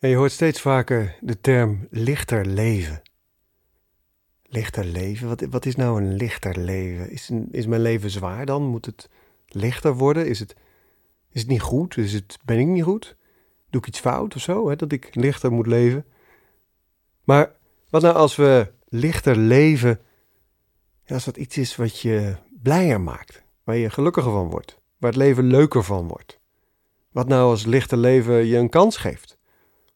En je hoort steeds vaker de term lichter leven. Lichter leven? Wat, wat is nou een lichter leven? Is, is mijn leven zwaar dan? Moet het lichter worden? Is het, is het niet goed? Is het, ben ik niet goed? Doe ik iets fout of zo? Hè? Dat ik lichter moet leven? Maar wat nou als we lichter leven, ja, als dat iets is wat je blijer maakt, waar je gelukkiger van wordt, waar het leven leuker van wordt? Wat nou als lichter leven je een kans geeft?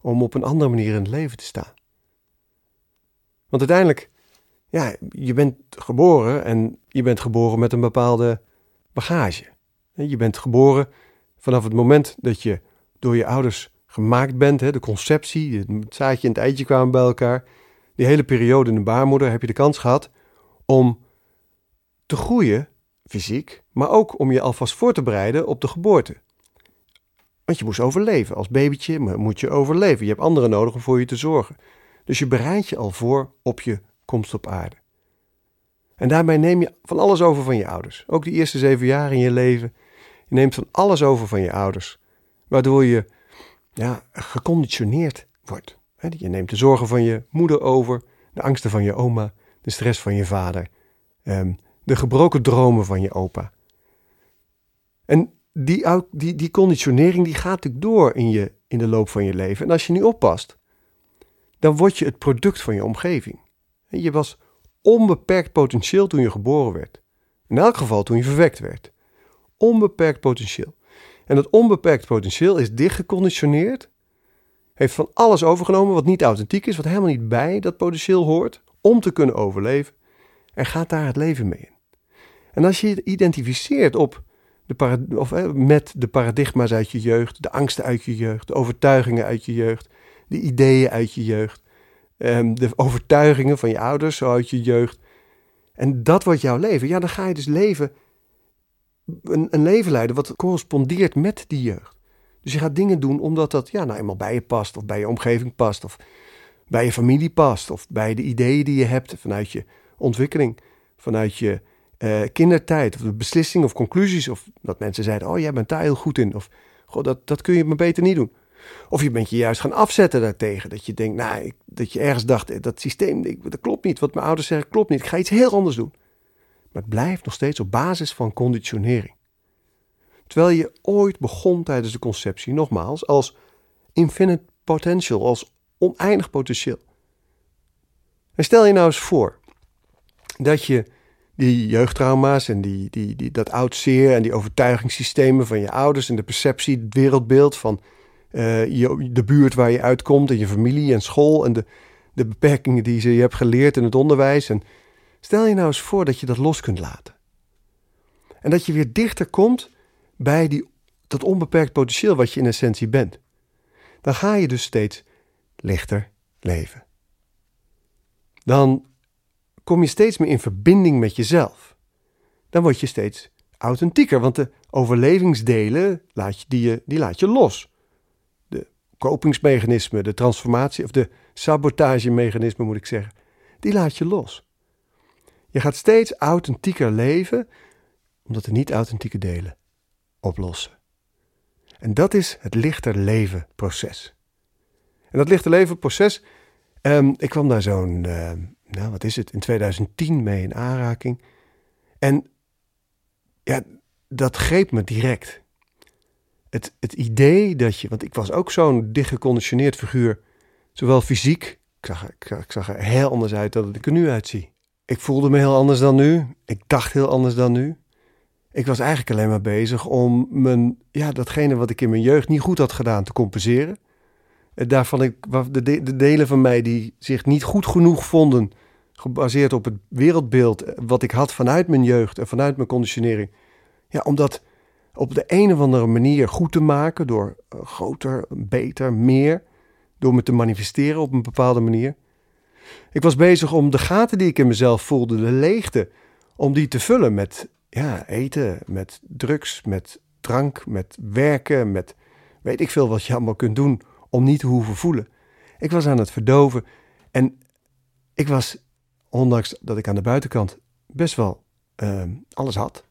Om op een andere manier in het leven te staan. Want uiteindelijk, ja, je bent geboren en je bent geboren met een bepaalde bagage. Je bent geboren vanaf het moment dat je door je ouders gemaakt bent, de conceptie, het zaadje en het eitje kwamen bij elkaar. Die hele periode in de baarmoeder heb je de kans gehad om te groeien, fysiek, maar ook om je alvast voor te bereiden op de geboorte. Want je moest overleven. Als babytje moet je overleven. Je hebt anderen nodig om voor je te zorgen. Dus je bereidt je al voor op je komst op aarde. En daarbij neem je van alles over van je ouders. Ook die eerste zeven jaar in je leven. Je neemt van alles over van je ouders. Waardoor je ja, geconditioneerd wordt. Je neemt de zorgen van je moeder over, de angsten van je oma, de stress van je vader, ehm, de gebroken dromen van je opa. En die, die, die conditionering die gaat natuurlijk door in, je, in de loop van je leven. En als je niet oppast, dan word je het product van je omgeving. Je was onbeperkt potentieel toen je geboren werd. In elk geval toen je verwekt werd. Onbeperkt potentieel. En dat onbeperkt potentieel is dicht geconditioneerd. Heeft van alles overgenomen wat niet authentiek is, wat helemaal niet bij dat potentieel hoort, om te kunnen overleven. En gaat daar het leven mee in. En als je je identificeert op of, met de paradigma's uit je jeugd, de angsten uit je jeugd, de overtuigingen uit je jeugd, de ideeën uit je jeugd, um, de overtuigingen van je ouders zo uit je jeugd. En dat wordt jouw leven. Ja, dan ga je dus leven, een, een leven leiden wat correspondeert met die jeugd. Dus je gaat dingen doen omdat dat ja, nou eenmaal bij je past, of bij je omgeving past, of bij je familie past, of bij de ideeën die je hebt vanuit je ontwikkeling, vanuit je uh, kindertijd, of de beslissingen of conclusies, of dat mensen zeiden: Oh, jij bent daar heel goed in, of God, dat, dat kun je maar beter niet doen. Of je bent je juist gaan afzetten daartegen. Dat je denkt, nou, ik, dat je ergens dacht, eh, dat systeem, dat klopt niet. Wat mijn ouders zeggen, klopt niet. Ik ga iets heel anders doen. Maar het blijft nog steeds op basis van conditionering. Terwijl je ooit begon tijdens de conceptie, nogmaals, als infinite potential, als oneindig potentieel. En stel je nou eens voor dat je die jeugdtrauma's en die, die, die, dat oud zeer en die overtuigingssystemen van je ouders en de perceptie, het wereldbeeld van uh, je, de buurt waar je uitkomt en je familie en school en de, de beperkingen die je hebt geleerd in het onderwijs. En stel je nou eens voor dat je dat los kunt laten. En dat je weer dichter komt bij die, dat onbeperkt potentieel wat je in essentie bent. Dan ga je dus steeds lichter leven. Dan kom je steeds meer in verbinding met jezelf. Dan word je steeds authentieker, want de overlevingsdelen laat je, die, die laat je los. De kopingsmechanismen, de transformatie of de sabotagemechanismen moet ik zeggen, die laat je los. Je gaat steeds authentieker leven, omdat de niet-authentieke delen oplossen. En dat is het lichter leven proces. En dat lichter leven proces, um, ik kwam daar zo'n uh, nou wat is het, in 2010 mee in aanraking. En ja, dat greep me direct. Het, het idee dat je, want ik was ook zo'n dicht geconditioneerd figuur, zowel fysiek, ik zag, ik zag er heel anders uit dan ik er nu uitzie. Ik voelde me heel anders dan nu, ik dacht heel anders dan nu. Ik was eigenlijk alleen maar bezig om mijn, ja, datgene wat ik in mijn jeugd niet goed had gedaan te compenseren. Daarvan ik, de, de delen van mij die zich niet goed genoeg vonden gebaseerd op het wereldbeeld eh, wat ik had vanuit mijn jeugd en vanuit mijn conditionering. Ja, om dat op de een of andere manier goed te maken door eh, groter, beter, meer, door me te manifesteren op een bepaalde manier. Ik was bezig om de gaten die ik in mezelf voelde, de leegte, om die te vullen met ja, eten, met drugs, met drank, met werken, met weet ik veel wat je allemaal kunt doen om niet te hoeven voelen. Ik was aan het verdoven en ik was ondanks dat ik aan de buitenkant best wel ehm, alles had,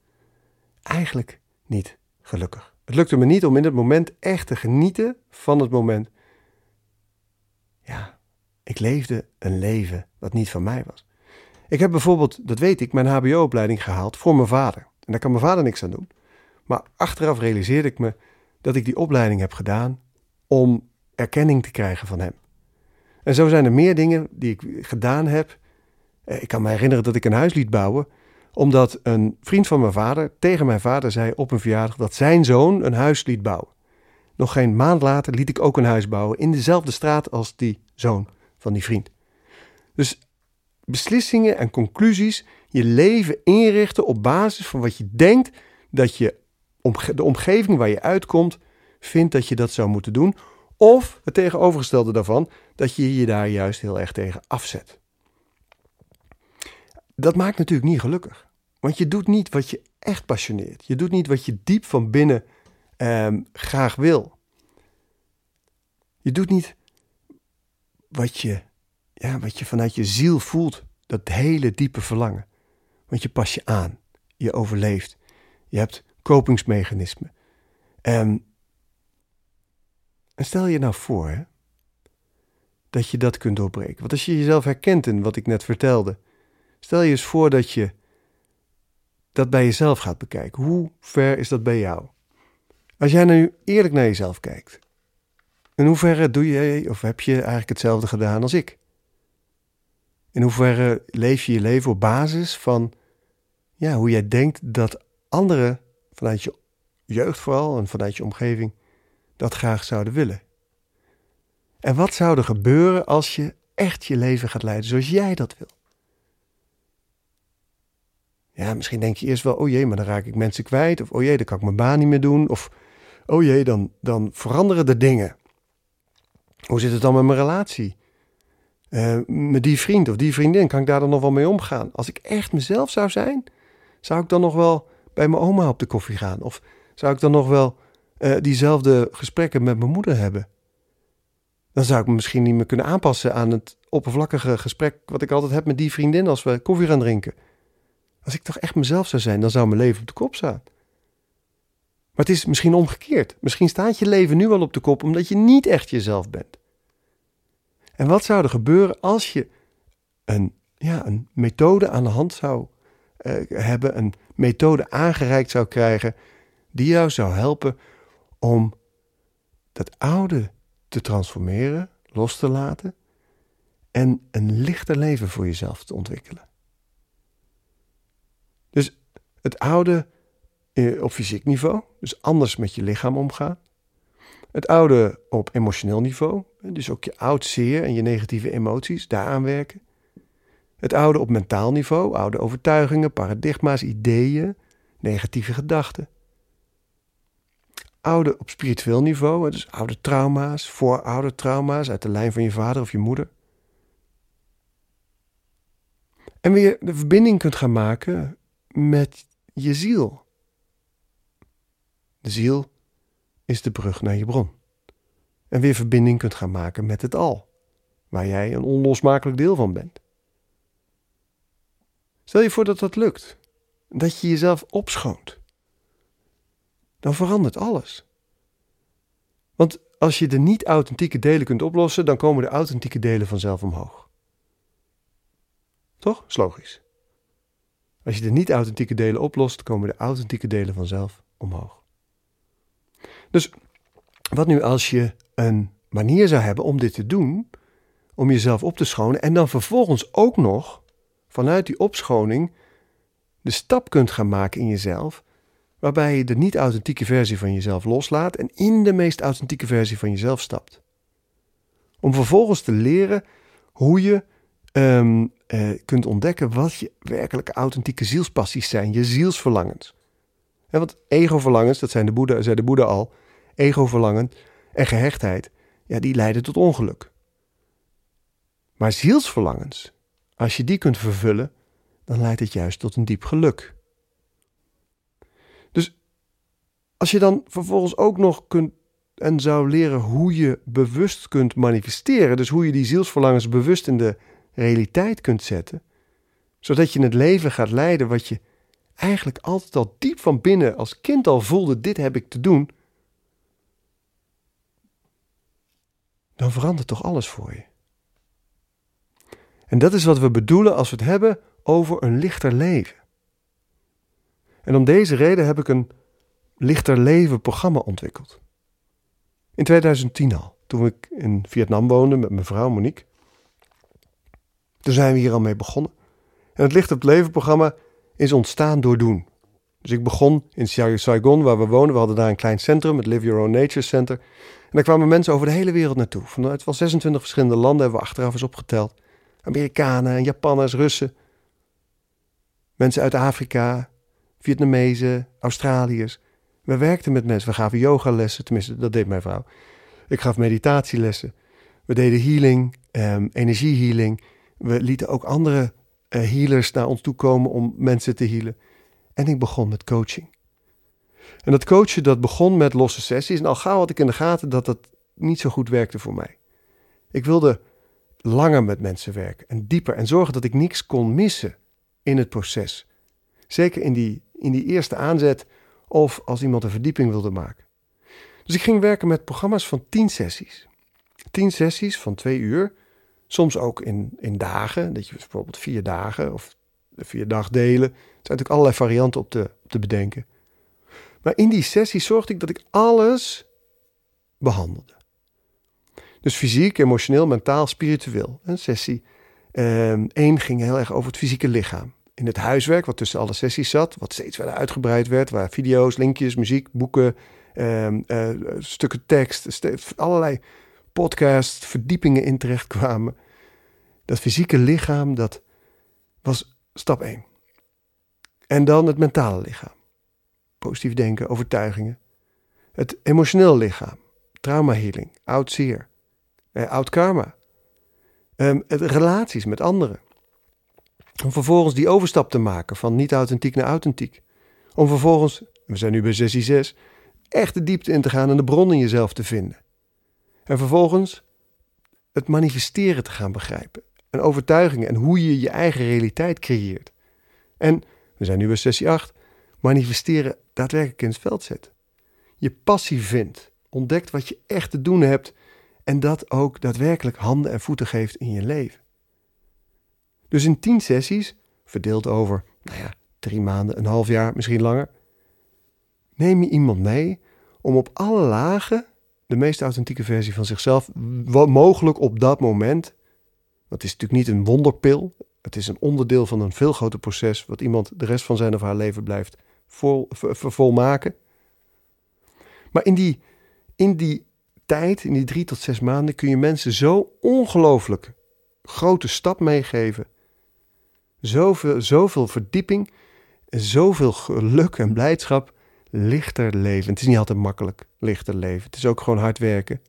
eigenlijk niet gelukkig. Het lukte me niet om in het moment echt te genieten van het moment. Ik leefde een leven dat niet van mij was. Ik heb bijvoorbeeld, dat weet ik, mijn HBO-opleiding gehaald voor mijn vader. En daar kan mijn vader niks aan doen. Maar achteraf realiseerde ik me dat ik die opleiding heb gedaan om erkenning te krijgen van hem. En zo zijn er meer dingen die ik gedaan heb. Eh, ik kan me herinneren dat ik een huis liet bouwen, omdat een vriend van mijn vader tegen mijn vader zei op een verjaardag dat zijn zoon een huis liet bouwen. Nog geen maand later liet ik ook een huis bouwen in dezelfde straat als die zoon van die vriend. Dus beslissingen en conclusies, je leven inrichten op basis van wat je denkt dat je de omgeving waar je uitkomt vindt dat je dat zou moeten doen. Of het tegenovergestelde daarvan, dat je je daar juist heel erg tegen afzet. Dat maakt natuurlijk niet gelukkig. Want je doet niet wat je echt passioneert. Je doet niet wat je diep van binnen um, graag wil. Je doet niet wat je, ja, wat je vanuit je ziel voelt. Dat hele diepe verlangen. Want je pas je aan. Je overleeft. Je hebt kopingsmechanismen. Um, en stel je nou voor dat je dat kunt doorbreken. Want als je jezelf herkent in wat ik net vertelde, stel je eens voor dat je dat bij jezelf gaat bekijken. Hoe ver is dat bij jou? Als jij nu eerlijk naar jezelf kijkt, in hoeverre doe je of heb je eigenlijk hetzelfde gedaan als ik? In hoeverre leef je je leven op basis van ja, hoe jij denkt dat anderen vanuit je jeugd vooral en vanuit je omgeving dat graag zouden willen? En wat zou er gebeuren als je echt je leven gaat leiden zoals jij dat wil? Ja, misschien denk je eerst wel, oh jee, maar dan raak ik mensen kwijt. Of oh jee, dan kan ik mijn baan niet meer doen. Of oh jee, dan, dan veranderen de dingen. Hoe zit het dan met mijn relatie? Uh, met die vriend of die vriendin, kan ik daar dan nog wel mee omgaan? Als ik echt mezelf zou zijn, zou ik dan nog wel bij mijn oma op de koffie gaan? Of zou ik dan nog wel uh, diezelfde gesprekken met mijn moeder hebben? Dan zou ik me misschien niet meer kunnen aanpassen aan het oppervlakkige gesprek wat ik altijd heb met die vriendin als we koffie gaan drinken. Als ik toch echt mezelf zou zijn, dan zou mijn leven op de kop staan. Maar het is misschien omgekeerd. Misschien staat je leven nu al op de kop omdat je niet echt jezelf bent. En wat zou er gebeuren als je een, ja, een methode aan de hand zou uh, hebben, een methode aangereikt zou krijgen, die jou zou helpen om dat oude te transformeren, los te laten en een lichter leven voor jezelf te ontwikkelen. Dus het oude eh, op fysiek niveau, dus anders met je lichaam omgaan. Het oude op emotioneel niveau, dus ook je oud zeer en je negatieve emoties, daaraan werken. Het oude op mentaal niveau, oude overtuigingen, paradigma's, ideeën, negatieve gedachten. Oude op spiritueel niveau, dus oude trauma's, vooroude trauma's uit de lijn van je vader of je moeder. En weer de verbinding kunt gaan maken met je ziel. De ziel is de brug naar je bron. En weer verbinding kunt gaan maken met het al, waar jij een onlosmakelijk deel van bent. Stel je voor dat dat lukt, dat je jezelf opschoont. Dan verandert alles. Want als je de niet-authentieke delen kunt oplossen, dan komen de authentieke delen vanzelf omhoog. Toch? Is logisch. Als je de niet-authentieke delen oplost, komen de authentieke delen vanzelf omhoog. Dus wat nu als je een manier zou hebben om dit te doen, om jezelf op te schonen en dan vervolgens ook nog vanuit die opschoning de stap kunt gaan maken in jezelf, waarbij je de niet-authentieke versie van jezelf loslaat en in de meest authentieke versie van jezelf stapt. Om vervolgens te leren hoe je um, uh, kunt ontdekken wat je werkelijke authentieke zielspassies zijn, je zielsverlangens. En want ego-verlangens, dat zijn de Boeddha, zei de Boeddha al, ego-verlangen en gehechtheid, ja, die leiden tot ongeluk. Maar zielsverlangens, als je die kunt vervullen, dan leidt het juist tot een diep geluk. Dus als je dan vervolgens ook nog kunt en zou leren hoe je bewust kunt manifesteren, dus hoe je die zielsverlangens bewust in de realiteit kunt zetten, zodat je het leven gaat leiden wat je eigenlijk altijd al diep van binnen als kind al voelde: dit heb ik te doen, dan verandert toch alles voor je. En dat is wat we bedoelen als we het hebben over een lichter leven. En om deze reden heb ik een lichter leven programma ontwikkeld. In 2010 al, toen ik in Vietnam woonde met mijn vrouw Monique. Toen zijn we hier al mee begonnen. En het Licht op het Leven programma is ontstaan door doen. Dus ik begon in Saigon, waar we wonen. We hadden daar een klein centrum, het Live Your Own Nature Center. En daar kwamen mensen over de hele wereld naartoe. Vanuit wel 26 verschillende landen hebben we achteraf eens opgeteld. Amerikanen, Japanners, Russen. Mensen uit Afrika, Vietnamezen, Australiërs. We werkten met mensen. We gaven yogalessen, tenminste, dat deed mijn vrouw. Ik gaf meditatielessen. We deden healing, eh, energiehealing. We lieten ook andere uh, healers naar ons toe komen om mensen te healen. En ik begon met coaching. En dat coachen dat begon met losse sessies. En al gauw had ik in de gaten dat dat niet zo goed werkte voor mij. Ik wilde langer met mensen werken en dieper en zorgen dat ik niks kon missen in het proces. Zeker in die, in die eerste aanzet of als iemand een verdieping wilde maken. Dus ik ging werken met programma's van 10 sessies. 10 sessies van twee uur, soms ook in, in dagen, dat je bijvoorbeeld vier dagen of vier dagdelen. Er zijn natuurlijk allerlei varianten op te, te bedenken. Maar in die sessie zorgde ik dat ik alles behandelde. Dus fysiek, emotioneel, mentaal, spiritueel. Een sessie. Eén ehm, ging heel erg over het fysieke lichaam. In het huiswerk, wat tussen alle sessies zat, wat steeds verder uitgebreid werd, waar video's, linkjes, muziek, boeken, ehm, eh, stukken tekst, allerlei podcasts, verdiepingen in terecht kwamen. Dat fysieke lichaam, dat was stap 1. En dan het mentale lichaam. Positief denken, overtuigingen. Het emotioneel lichaam, trauma healing, oud zeer, eh, oud karma. Um, het, relaties met anderen. Om vervolgens die overstap te maken van niet authentiek naar authentiek. Om vervolgens, we zijn nu bij sessie 6, echt de diepte in te gaan en de bron in jezelf te vinden. En vervolgens het manifesteren te gaan begrijpen. En overtuigingen en hoe je je eigen realiteit creëert. En, we zijn nu bij sessie 8, manifesteren daadwerkelijk in het veld zetten. Je passie vindt, ontdekt wat je echt te doen hebt en dat ook daadwerkelijk handen en voeten geeft in je leven. Dus in tien sessies, verdeeld over, nou ja, drie maanden, een half jaar, misschien langer, neem je iemand mee om op alle lagen de meest authentieke versie van zichzelf, mogelijk op dat moment. Dat is natuurlijk niet een wonderpil. Het is een onderdeel van een veel groter proces, wat iemand de rest van zijn of haar leven blijft vol, volmaken. Maar in die, in die tijd, in die drie tot zes maanden, kun je mensen zo ongelooflijk grote stap meegeven. Zoveel, zoveel verdieping, zoveel geluk en blijdschap, lichter leven. Het is niet altijd makkelijk, lichter leven. Het is ook gewoon hard werken.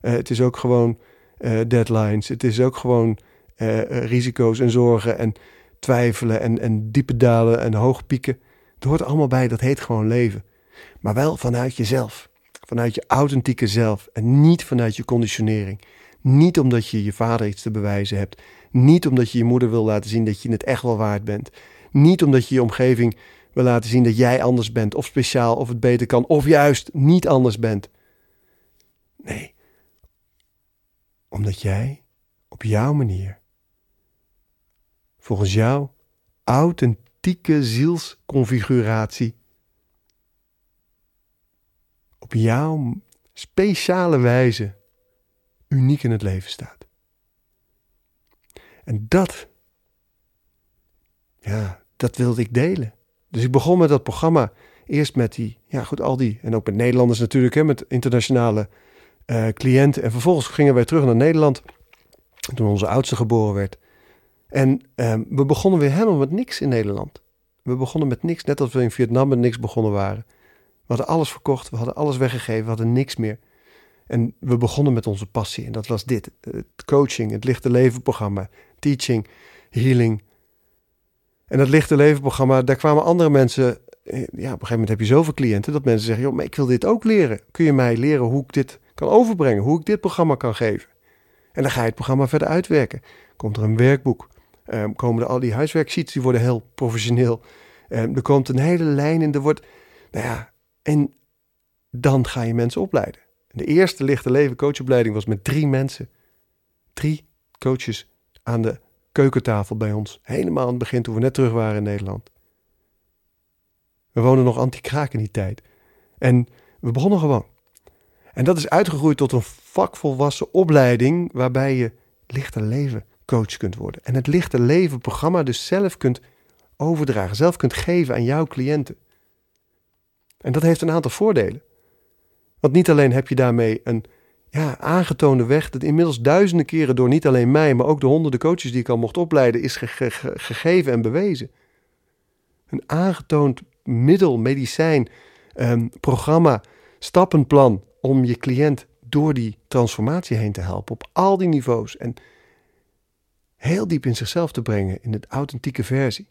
Uh, het is ook gewoon uh, deadlines. Het is ook gewoon uh, risico's en zorgen en twijfelen en, en diepe dalen en hoog pieken. Het hoort allemaal bij, dat heet gewoon leven. Maar wel vanuit jezelf. Vanuit je authentieke zelf en niet vanuit je conditionering. Niet omdat je je vader iets te bewijzen hebt. Niet omdat je je moeder wil laten zien dat je het echt wel waard bent. Niet omdat je je omgeving wil laten zien dat jij anders bent, of speciaal, of het beter kan, of juist niet anders bent. Nee, omdat jij op jouw manier, volgens jouw authentieke zielsconfiguratie, op jouw speciale wijze uniek in het leven staat. En dat, ja, dat wilde ik delen. Dus ik begon met dat programma. Eerst met die, ja goed, al die. En ook met Nederlanders natuurlijk, hè, met internationale uh, cliënten. En vervolgens gingen wij terug naar Nederland. Toen onze oudste geboren werd. En uh, we begonnen weer helemaal met niks in Nederland. We begonnen met niks, net als we in Vietnam met niks begonnen waren. We hadden alles verkocht, we hadden alles weggegeven, we hadden niks meer. En we begonnen met onze passie. En dat was dit: het coaching, het lichte leven programma, teaching, healing. En dat lichte leven programma, daar kwamen andere mensen. Eh, ja, op een gegeven moment heb je zoveel cliënten dat mensen zeggen: joh, maar ik wil dit ook leren. Kun je mij leren hoe ik dit kan overbrengen, hoe ik dit programma kan geven? En dan ga je het programma verder uitwerken. Komt er een werkboek, ehm, komen er al die huiswerksheets, die worden heel professioneel. Ehm, er komt een hele lijn in, er wordt, nou ja, en dan ga je mensen opleiden. De eerste lichte leven coachopleiding was met drie mensen. Drie coaches aan de keukentafel bij ons. Helemaal aan het begin toen we net terug waren in Nederland. We woonden nog anti-kraak in die tijd. En we begonnen gewoon. En dat is uitgegroeid tot een vakvolwassen opleiding waarbij je lichter leven coach kunt worden. En het lichter leven programma dus zelf kunt overdragen, zelf kunt geven aan jouw cliënten. En dat heeft een aantal voordelen. Want niet alleen heb je daarmee een ja, aangetoonde weg, dat inmiddels duizenden keren door niet alleen mij, maar ook de honderden coaches die ik al mocht opleiden, is gegeven en bewezen. Een aangetoond middel, medicijn, um, programma, stappenplan om je cliënt door die transformatie heen te helpen op al die niveaus en heel diep in zichzelf te brengen in de authentieke versie.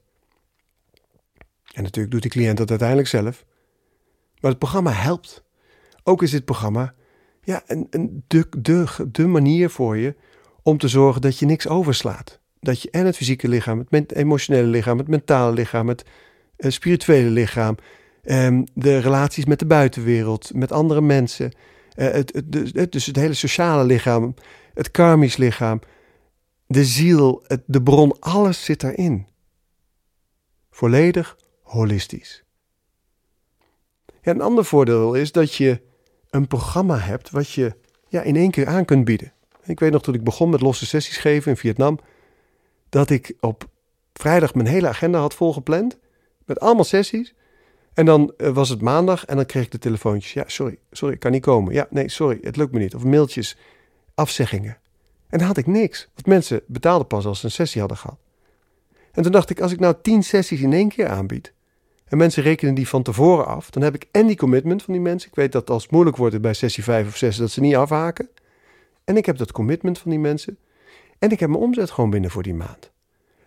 En natuurlijk doet die cliënt dat uiteindelijk zelf. Maar het programma helpt. Ook is dit programma ja, een, de, de, de manier voor je om te zorgen dat je niks overslaat. Dat je en het fysieke lichaam, het emotionele lichaam, het mentale lichaam, het uh, spirituele lichaam, um, de relaties met de buitenwereld, met andere mensen, uh, het, het, dus het hele sociale lichaam, het karmisch lichaam, de ziel, het, de bron, alles zit erin. Volledig holistisch. Ja, een ander voordeel is dat je een programma hebt wat je ja, in één keer aan kunt bieden. Ik weet nog toen ik begon met losse sessies geven in Vietnam, dat ik op vrijdag mijn hele agenda had volgepland met allemaal sessies. En dan eh, was het maandag en dan kreeg ik de telefoontjes. Ja, sorry, sorry, ik kan niet komen. Ja, nee, sorry, het lukt me niet. Of mailtjes, afzeggingen. En dan had ik niks. Want mensen betaalden pas als ze een sessie hadden gehad. En toen dacht ik, als ik nou tien sessies in één keer aanbied, en mensen rekenen die van tevoren af, dan heb ik en die commitment van die mensen. Ik weet dat als het moeilijk wordt bij sessie 5 of 6, dat ze niet afhaken. En ik heb dat commitment van die mensen. En ik heb mijn omzet gewoon binnen voor die maand.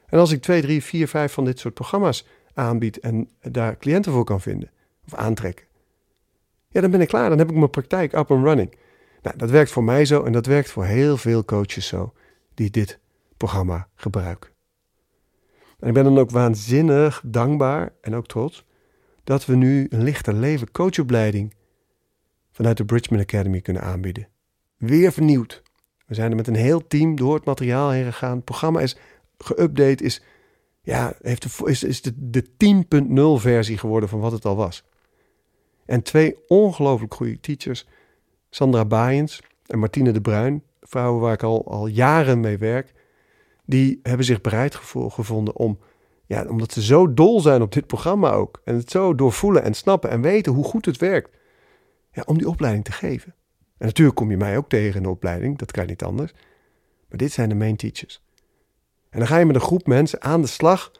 En als ik 2, 3, 4, 5 van dit soort programma's aanbied en daar cliënten voor kan vinden of aantrekken, ja, dan ben ik klaar. Dan heb ik mijn praktijk up and running. Nou, dat werkt voor mij zo en dat werkt voor heel veel coaches zo die dit programma gebruiken. En ik ben dan ook waanzinnig dankbaar en ook trots dat we nu een lichter leven coachopleiding vanuit de Bridgman Academy kunnen aanbieden. Weer vernieuwd. We zijn er met een heel team door het materiaal heen gegaan. Het programma is geüpdate, is, ja, heeft de, is, is de, de 10.0 versie geworden van wat het al was. En twee ongelooflijk goede teachers, Sandra Baaiens en Martine de Bruin, vrouwen waar ik al, al jaren mee werk, die hebben zich bereid gevonden om, ja, omdat ze zo dol zijn op dit programma ook. En het zo doorvoelen en snappen en weten hoe goed het werkt. Ja, om die opleiding te geven. En natuurlijk kom je mij ook tegen in de opleiding, dat kan niet anders. Maar dit zijn de main teachers. En dan ga je met een groep mensen aan de slag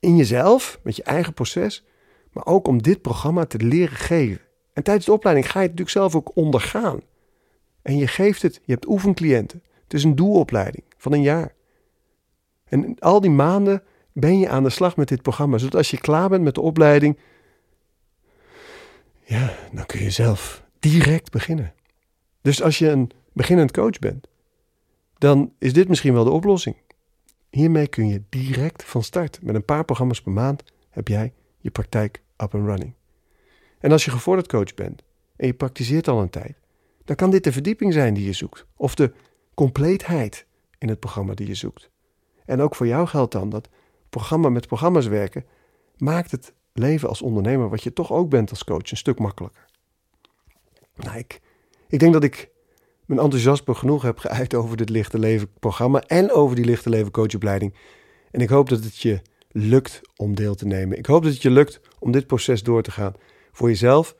in jezelf, met je eigen proces, maar ook om dit programma te leren geven. En tijdens de opleiding ga je het natuurlijk zelf ook ondergaan. En je geeft het, je hebt oefencliënten. Het is een doelopleiding van een jaar. En al die maanden ben je aan de slag met dit programma. Zodat als je klaar bent met de opleiding, ja, dan kun je zelf direct beginnen. Dus als je een beginnend coach bent, dan is dit misschien wel de oplossing. Hiermee kun je direct van start. Met een paar programma's per maand heb jij je praktijk up and running. En als je gevorderd coach bent en je praktiseert al een tijd, dan kan dit de verdieping zijn die je zoekt. Of de compleetheid in het programma die je zoekt. En ook voor jou geldt dan dat programma met programma's werken maakt het leven als ondernemer, wat je toch ook bent als coach, een stuk makkelijker. Nou, ik, ik denk dat ik mijn enthousiasme genoeg heb geuit over dit lichte leven programma en over die lichte leven coachopleiding. En ik hoop dat het je lukt om deel te nemen. Ik hoop dat het je lukt om dit proces door te gaan. Voor jezelf,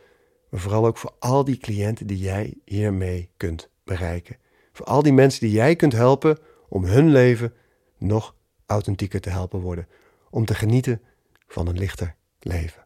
maar vooral ook voor al die cliënten die jij hiermee kunt bereiken. Voor al die mensen die jij kunt helpen om hun leven nog authentieker te helpen worden. Om te genieten van een lichter leven.